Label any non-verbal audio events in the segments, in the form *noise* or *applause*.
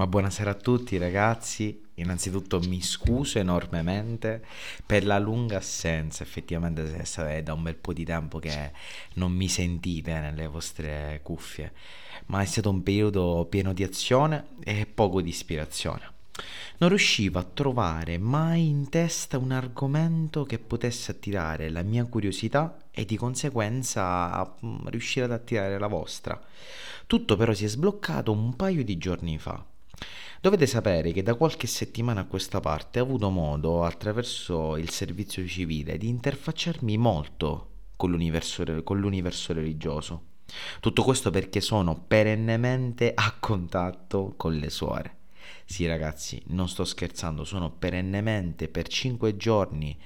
Ma buonasera a tutti ragazzi, innanzitutto mi scuso enormemente per la lunga assenza, effettivamente è da un bel po' di tempo che non mi sentite nelle vostre cuffie, ma è stato un periodo pieno di azione e poco di ispirazione. Non riuscivo a trovare mai in testa un argomento che potesse attirare la mia curiosità e di conseguenza mm, riuscire ad attirare la vostra. Tutto però si è sbloccato un paio di giorni fa Dovete sapere che da qualche settimana a questa parte ho avuto modo, attraverso il servizio civile, di interfacciarmi molto con l'universo, con l'universo religioso. Tutto questo perché sono perennemente a contatto con le suore. Sì ragazzi, non sto scherzando, sono perennemente per 5 giorni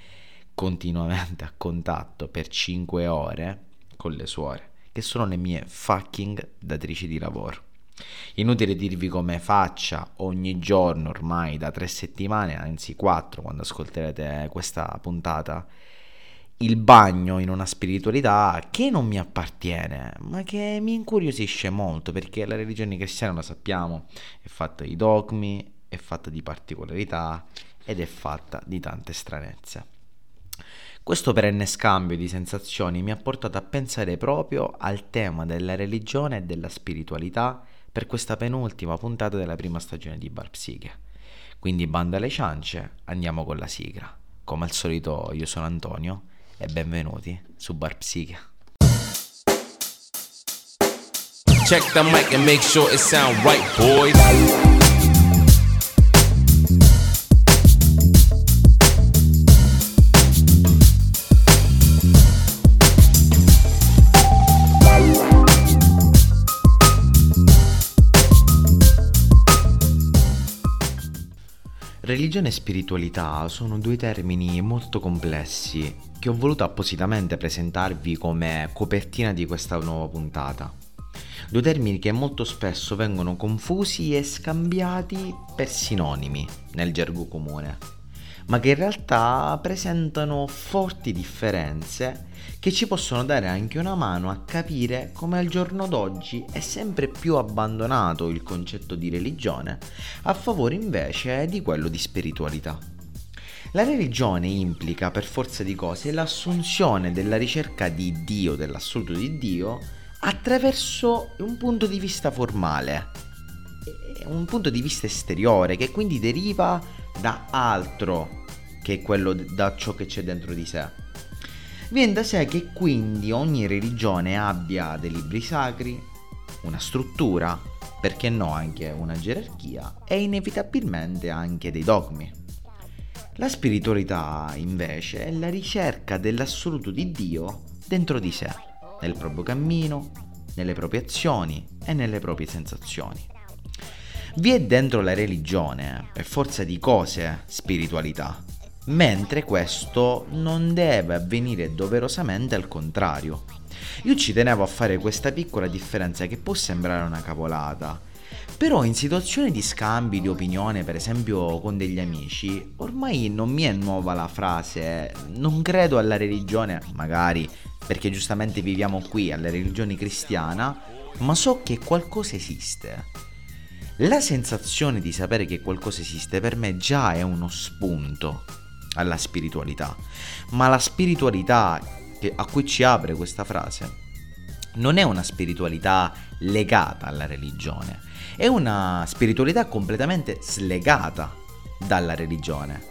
continuamente a contatto per 5 ore con le suore, che sono le mie fucking datrici di lavoro. Inutile dirvi come faccia ogni giorno ormai da tre settimane, anzi quattro quando ascolterete questa puntata, il bagno in una spiritualità che non mi appartiene, ma che mi incuriosisce molto perché la religione cristiana, lo sappiamo, è fatta di dogmi, è fatta di particolarità ed è fatta di tante stranezze. Questo perenne scambio di sensazioni mi ha portato a pensare proprio al tema della religione e della spiritualità per questa penultima puntata della prima stagione di Bar Psiche. Quindi banda alle ciance, andiamo con la sigla. Come al solito io sono Antonio e benvenuti su Bar Psiche. Check the mic and make sure it sound right, boys. Religione e spiritualità sono due termini molto complessi che ho voluto appositamente presentarvi come copertina di questa nuova puntata. Due termini che molto spesso vengono confusi e scambiati per sinonimi nel gergo comune ma che in realtà presentano forti differenze che ci possono dare anche una mano a capire come al giorno d'oggi è sempre più abbandonato il concetto di religione a favore invece di quello di spiritualità. La religione implica per forza di cose l'assunzione della ricerca di Dio, dell'assoluto di Dio, attraverso un punto di vista formale, un punto di vista esteriore che quindi deriva da altro che quello da ciò che c'è dentro di sé. Viene da sé che quindi ogni religione abbia dei libri sacri, una struttura, perché no anche una gerarchia e inevitabilmente anche dei dogmi. La spiritualità invece è la ricerca dell'assoluto di Dio dentro di sé, nel proprio cammino, nelle proprie azioni e nelle proprie sensazioni. Vi è dentro la religione, per forza di cose, spiritualità, mentre questo non deve avvenire doverosamente al contrario. Io ci tenevo a fare questa piccola differenza che può sembrare una cavolata, però in situazioni di scambi di opinione, per esempio con degli amici, ormai non mi è nuova la frase non credo alla religione, magari perché giustamente viviamo qui alla religione cristiana, ma so che qualcosa esiste. La sensazione di sapere che qualcosa esiste per me già è uno spunto alla spiritualità, ma la spiritualità a cui ci apre questa frase non è una spiritualità legata alla religione, è una spiritualità completamente slegata dalla religione.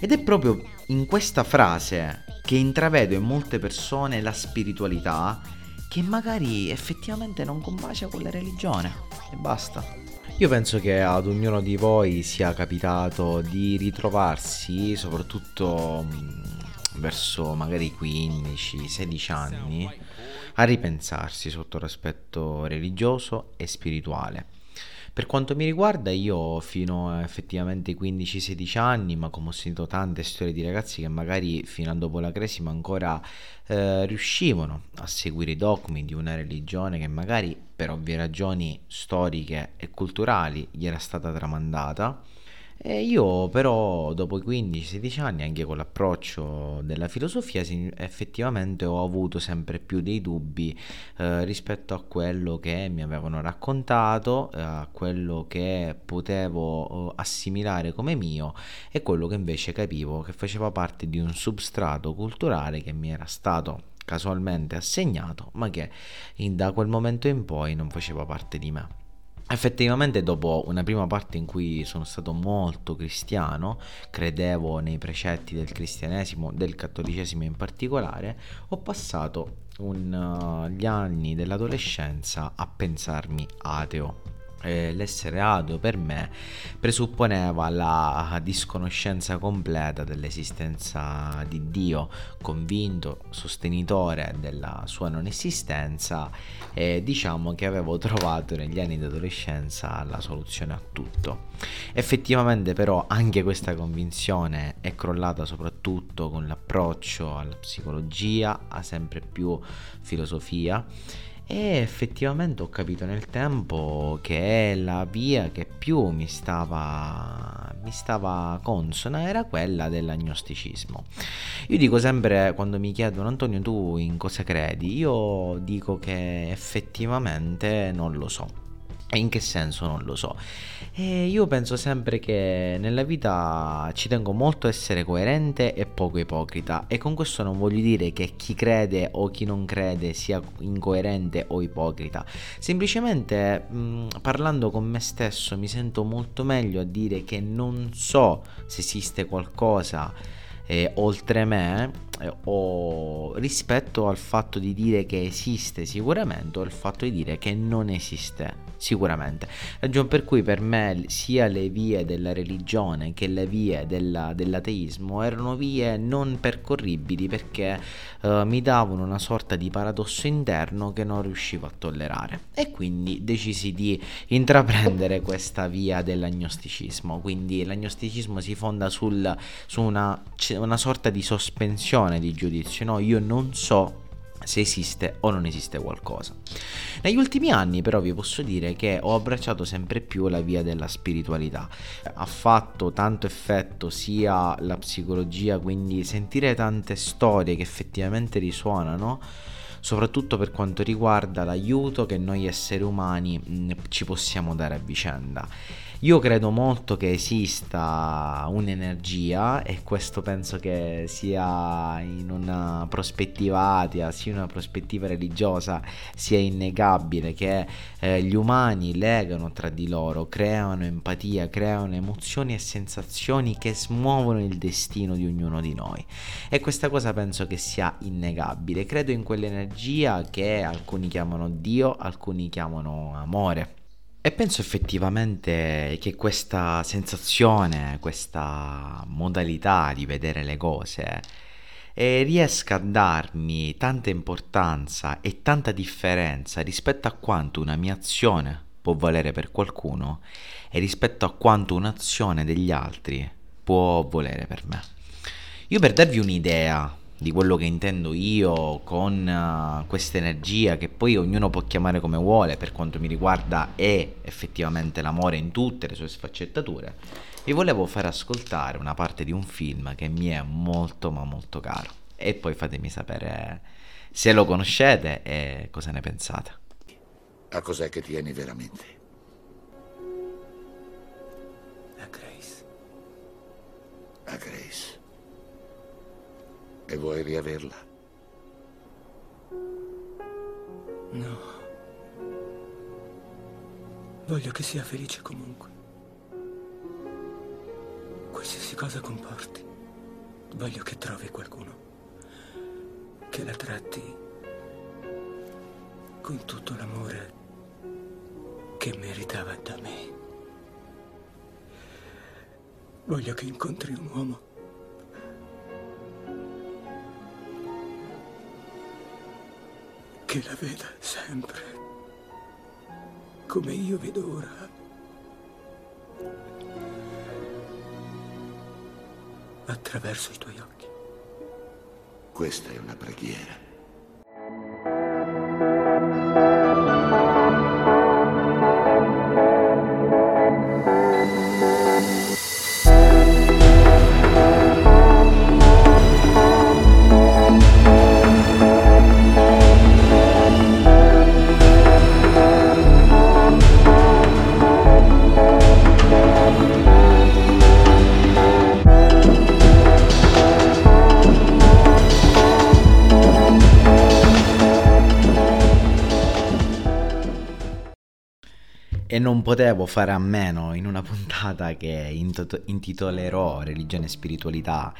Ed è proprio in questa frase che intravedo in molte persone la spiritualità che magari effettivamente non combacia con la religione e basta. Io penso che ad ognuno di voi sia capitato di ritrovarsi, soprattutto mm, verso magari 15-16 anni, a ripensarsi sotto l'aspetto religioso e spirituale. Per quanto mi riguarda, io fino a effettivamente 15-16 anni, ma come ho sentito tante storie di ragazzi che magari fino a dopo la cresima ancora eh, riuscivano a seguire i dogmi di una religione che magari per ovvie ragioni storiche e culturali gli era stata tramandata, E io però dopo i 15-16 anni, anche con l'approccio della filosofia, effettivamente ho avuto sempre più dei dubbi eh, rispetto a quello che mi avevano raccontato, eh, a quello che potevo eh, assimilare come mio e quello che invece capivo che faceva parte di un substrato culturale che mi era stato casualmente assegnato, ma che in, da quel momento in poi non faceva parte di me. Effettivamente dopo una prima parte in cui sono stato molto cristiano, credevo nei precetti del cristianesimo, del cattolicesimo in particolare, ho passato un, uh, gli anni dell'adolescenza a pensarmi ateo eh, l'essere ateo per me presupponeva la disconoscenza completa dell'esistenza di Dio, convinto sostenitore della sua non esistenza e diciamo che avevo trovato negli anni di adolescenza la soluzione a tutto. Effettivamente però anche questa convinzione è crollata soprattutto con l'approccio alla psicologia, a sempre più filosofia e effettivamente ho capito nel tempo che la via che più mi stava, mi stava consona era quella dell'agnosticismo. Io dico sempre quando mi chiedono Antonio tu in cosa credi, io dico che effettivamente non lo so in che senso non lo so. E io penso sempre che nella vita ci tengo molto a essere coerente e poco ipocrita e con questo non voglio dire che chi crede o chi non crede sia incoerente o ipocrita. Semplicemente mh, parlando con me stesso mi sento molto meglio a dire che non so se esiste qualcosa eh, oltre me eh, o rispetto al fatto di dire che esiste sicuramente o il fatto di dire che non esiste sicuramente. Ragione per cui per me sia le vie della religione che le vie della, dell'ateismo erano vie non percorribili perché eh, mi davano una sorta di paradosso interno che non riuscivo a tollerare. E quindi decisi di intraprendere questa via dell'agnosticismo. Quindi l'agnosticismo si fonda sul, su una una sorta di sospensione di giudizio, no? Io non so se esiste o non esiste qualcosa. Negli ultimi anni però vi posso dire che ho abbracciato sempre più la via della spiritualità. Ha fatto tanto effetto sia la psicologia, quindi sentire tante storie che effettivamente risuonano soprattutto per quanto riguarda l'aiuto che noi esseri umani mh, ci possiamo dare a vicenda io credo molto che esista un'energia e questo penso che sia in una prospettiva atea, sia in una prospettiva religiosa, sia innegabile che eh, gli umani legano tra di loro, creano empatia, creano emozioni e sensazioni che smuovono il destino di ognuno di noi. E questa cosa penso che sia innegabile. Credo in quell'energia che alcuni chiamano Dio, alcuni chiamano amore. E penso effettivamente che questa sensazione, questa modalità di vedere le cose eh, riesca a darmi tanta importanza e tanta differenza rispetto a quanto una mia azione può valere per qualcuno e rispetto a quanto un'azione degli altri può volere per me. Io per darvi un'idea di quello che intendo io con uh, questa energia che poi ognuno può chiamare come vuole, per quanto mi riguarda è effettivamente l'amore in tutte le sue sfaccettature, vi volevo far ascoltare una parte di un film che mi è molto ma molto caro e poi fatemi sapere se lo conoscete e cosa ne pensate. A cos'è che tieni veramente? A Grace. A Grace. E vuoi riaverla? No. Voglio che sia felice comunque. Qualsiasi cosa comporti, voglio che trovi qualcuno che la tratti con tutto l'amore che meritava da me. Voglio che incontri un uomo che la veda sempre come io vedo ora. Attraverso i tuoi occhi. Questa è una preghiera. E non potevo fare a meno in una *laughs* puntata che intitolerò Religione e Spiritualità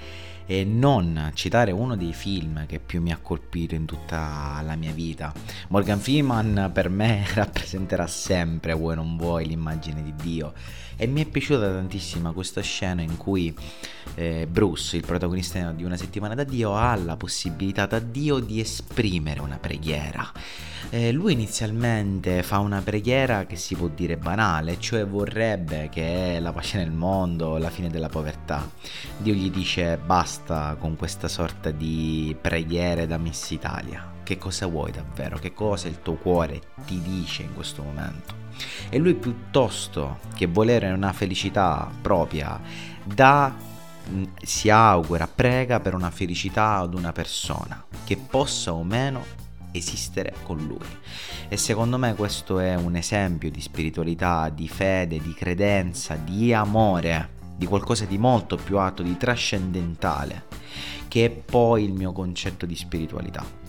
e non citare uno dei film che più mi ha colpito in tutta la mia vita. Morgan Freeman per me *laughs* rappresenterà sempre, vuoi non vuoi, l'immagine di Dio e mi è piaciuta tantissimo questa scena in cui eh, Bruce, il protagonista di una settimana da Dio, ha la possibilità da Dio di esprimere una preghiera. Eh, lui inizialmente fa una preghiera che si può dire banale, cioè vorrebbe che la pace nel mondo, la fine della povertà. Dio gli dice basta con questa sorta di preghiere da Miss Italia. Che cosa vuoi davvero? Che cosa il tuo cuore ti dice in questo momento? E lui piuttosto che volere una felicità propria, dà, mm, si augura, prega per una felicità ad una persona che possa o meno esistere con lui. E secondo me questo è un esempio di spiritualità, di fede, di credenza, di amore, di qualcosa di molto più alto, di trascendentale, che è poi il mio concetto di spiritualità.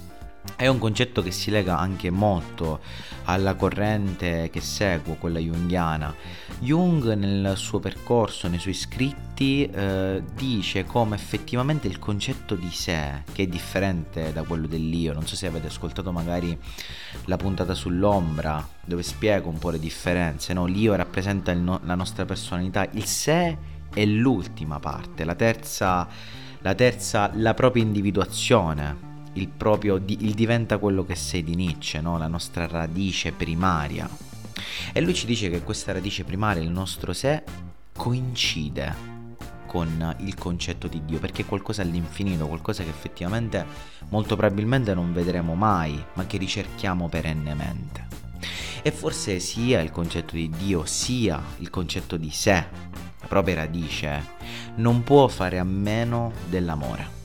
È un concetto che si lega anche molto alla corrente che seguo, quella junghiana. Jung nel suo percorso, nei suoi scritti, eh, dice come effettivamente il concetto di sé, che è differente da quello dell'io, non so se avete ascoltato magari la puntata sull'ombra, dove spiego un po' le differenze, no? l'io rappresenta no- la nostra personalità, il sé è l'ultima parte, la terza, la terza, la propria individuazione il proprio il diventa quello che sei di Nietzsche, no? la nostra radice primaria. E lui ci dice che questa radice primaria, il nostro sé, coincide con il concetto di Dio, perché è qualcosa all'infinito, qualcosa che effettivamente molto probabilmente non vedremo mai, ma che ricerchiamo perennemente. E forse sia il concetto di Dio, sia il concetto di sé, la propria radice, non può fare a meno dell'amore.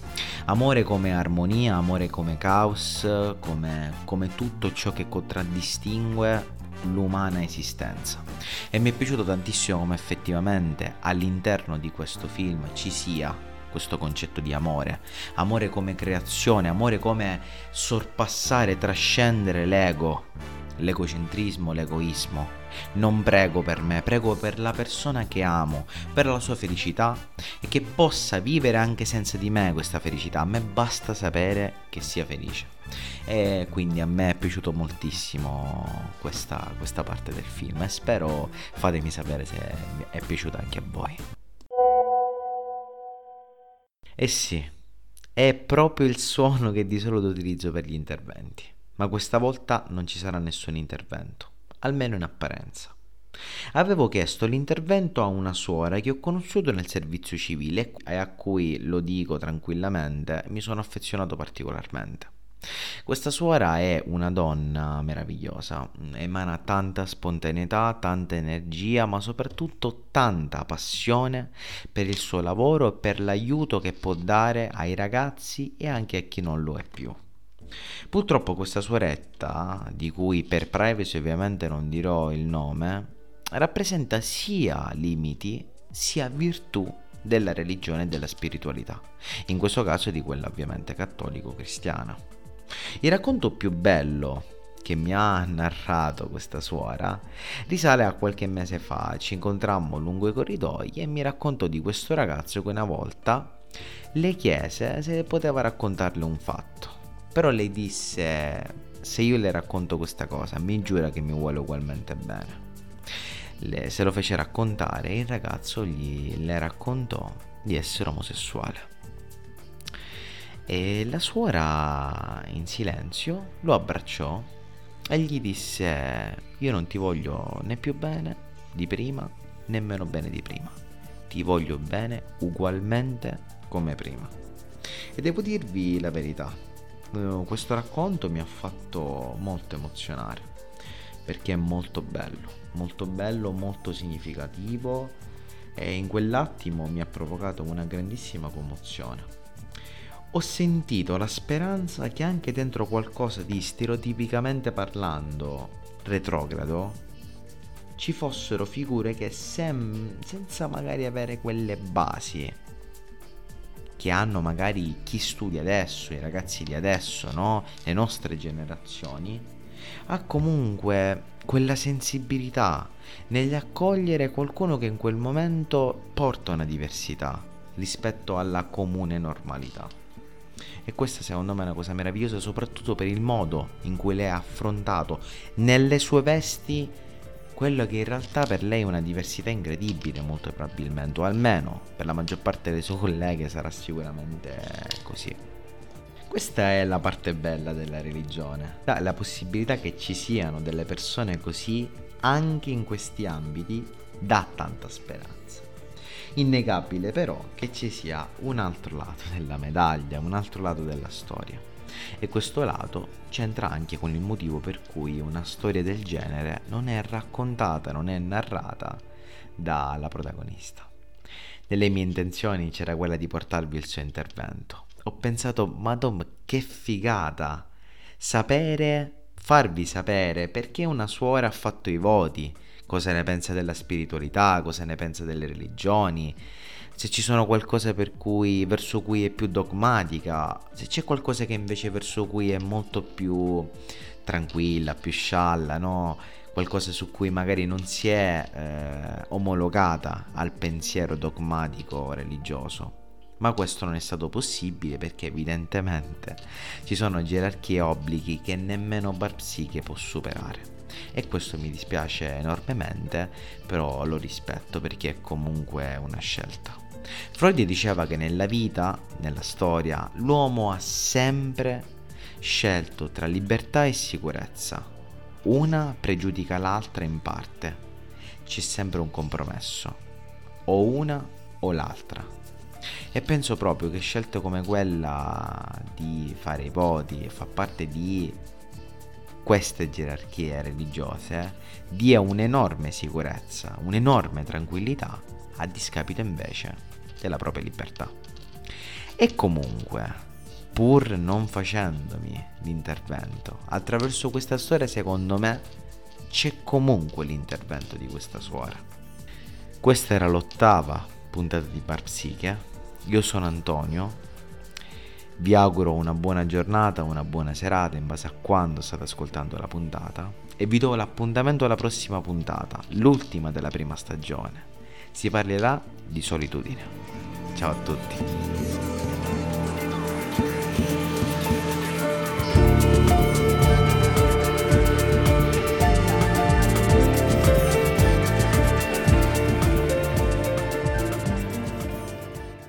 Amore come armonia, amore come caos, come, come tutto ciò che contraddistingue l'umana esistenza. E mi è piaciuto tantissimo come effettivamente all'interno di questo film ci sia questo concetto di amore, amore come creazione, amore come sorpassare, trascendere l'ego, l'egocentrismo, l'egoismo. Non prego per me, prego per la persona che amo, per la sua felicità e che possa vivere anche senza di me questa felicità. A me basta sapere che sia felice. E quindi a me è piaciuto moltissimo questa, questa parte del film e spero fatemi sapere se è piaciuta anche a voi. E sì, è proprio il suono che di solito utilizzo per gli interventi ma questa volta non ci sarà nessun intervento, almeno in apparenza. Avevo chiesto l'intervento a una suora che ho conosciuto nel servizio civile e a cui, lo dico tranquillamente, mi sono affezionato particolarmente. Questa suora è una donna meravigliosa, emana tanta spontaneità, tanta energia, ma soprattutto tanta passione per il suo lavoro e per l'aiuto che può dare ai ragazzi e anche a chi non lo è più. Purtroppo questa suoretta, di cui per privacy ovviamente non dirò il nome, rappresenta sia limiti sia virtù della religione e della spiritualità, in questo caso di quella ovviamente cattolico-cristiana. Il racconto più bello che mi ha narrato questa suora risale a qualche mese fa. Ci incontrammo lungo i corridoi e mi raccontò di questo ragazzo che una volta le chiese se poteva raccontarle un fatto. Però lei disse, se io le racconto questa cosa, mi giura che mi vuole ugualmente bene. Le, se lo fece raccontare, il ragazzo gli, le raccontò di essere omosessuale. E la suora in silenzio lo abbracciò e gli disse io non ti voglio né più bene di prima né meno bene di prima. Ti voglio bene ugualmente come prima. E devo dirvi la verità, eh, questo racconto mi ha fatto molto emozionare perché è molto bello, molto bello, molto significativo e in quell'attimo mi ha provocato una grandissima commozione. Ho sentito la speranza che anche dentro qualcosa di stereotipicamente parlando retrogrado ci fossero figure che sem- senza magari avere quelle basi che hanno magari chi studia adesso, i ragazzi di adesso, no? le nostre generazioni, ha comunque quella sensibilità nell'accogliere qualcuno che in quel momento porta una diversità rispetto alla comune normalità. E questa secondo me è una cosa meravigliosa soprattutto per il modo in cui lei ha affrontato nelle sue vesti quello che in realtà per lei è una diversità incredibile molto probabilmente, o almeno per la maggior parte delle sue colleghe sarà sicuramente così. Questa è la parte bella della religione, la possibilità che ci siano delle persone così anche in questi ambiti dà tanta speranza. Innegabile però che ci sia un altro lato della medaglia, un altro lato della storia. E questo lato c'entra anche con il motivo per cui una storia del genere non è raccontata, non è narrata dalla protagonista. Nelle mie intenzioni c'era quella di portarvi il suo intervento. Ho pensato, madonna, che figata sapere, farvi sapere perché una suora ha fatto i voti, cosa ne pensa della spiritualità, cosa ne pensa delle religioni, se ci sono qualcosa cui, verso cui è più dogmatica, se c'è qualcosa che invece verso cui è molto più tranquilla, più scialla, no? qualcosa su cui magari non si è eh, omologata al pensiero dogmatico religioso. Ma questo non è stato possibile perché evidentemente ci sono gerarchie e obblighi che nemmeno Barpsiche può superare. E questo mi dispiace enormemente, però lo rispetto perché è comunque una scelta. Freud diceva che nella vita, nella storia, l'uomo ha sempre scelto tra libertà e sicurezza. Una pregiudica l'altra in parte. C'è sempre un compromesso. O una o l'altra. E penso proprio che scelte come quella di fare i voti e far parte di queste gerarchie religiose dia un'enorme sicurezza, un'enorme tranquillità a discapito invece della propria libertà. E comunque, pur non facendomi l'intervento, attraverso questa storia secondo me c'è comunque l'intervento di questa suora. Questa era l'ottava puntata di Bar Psiche. Io sono Antonio. Vi auguro una buona giornata, una buona serata in base a quando state ascoltando la puntata e vi do l'appuntamento alla prossima puntata, l'ultima della prima stagione. Si parlerà di solitudine. Ciao a tutti.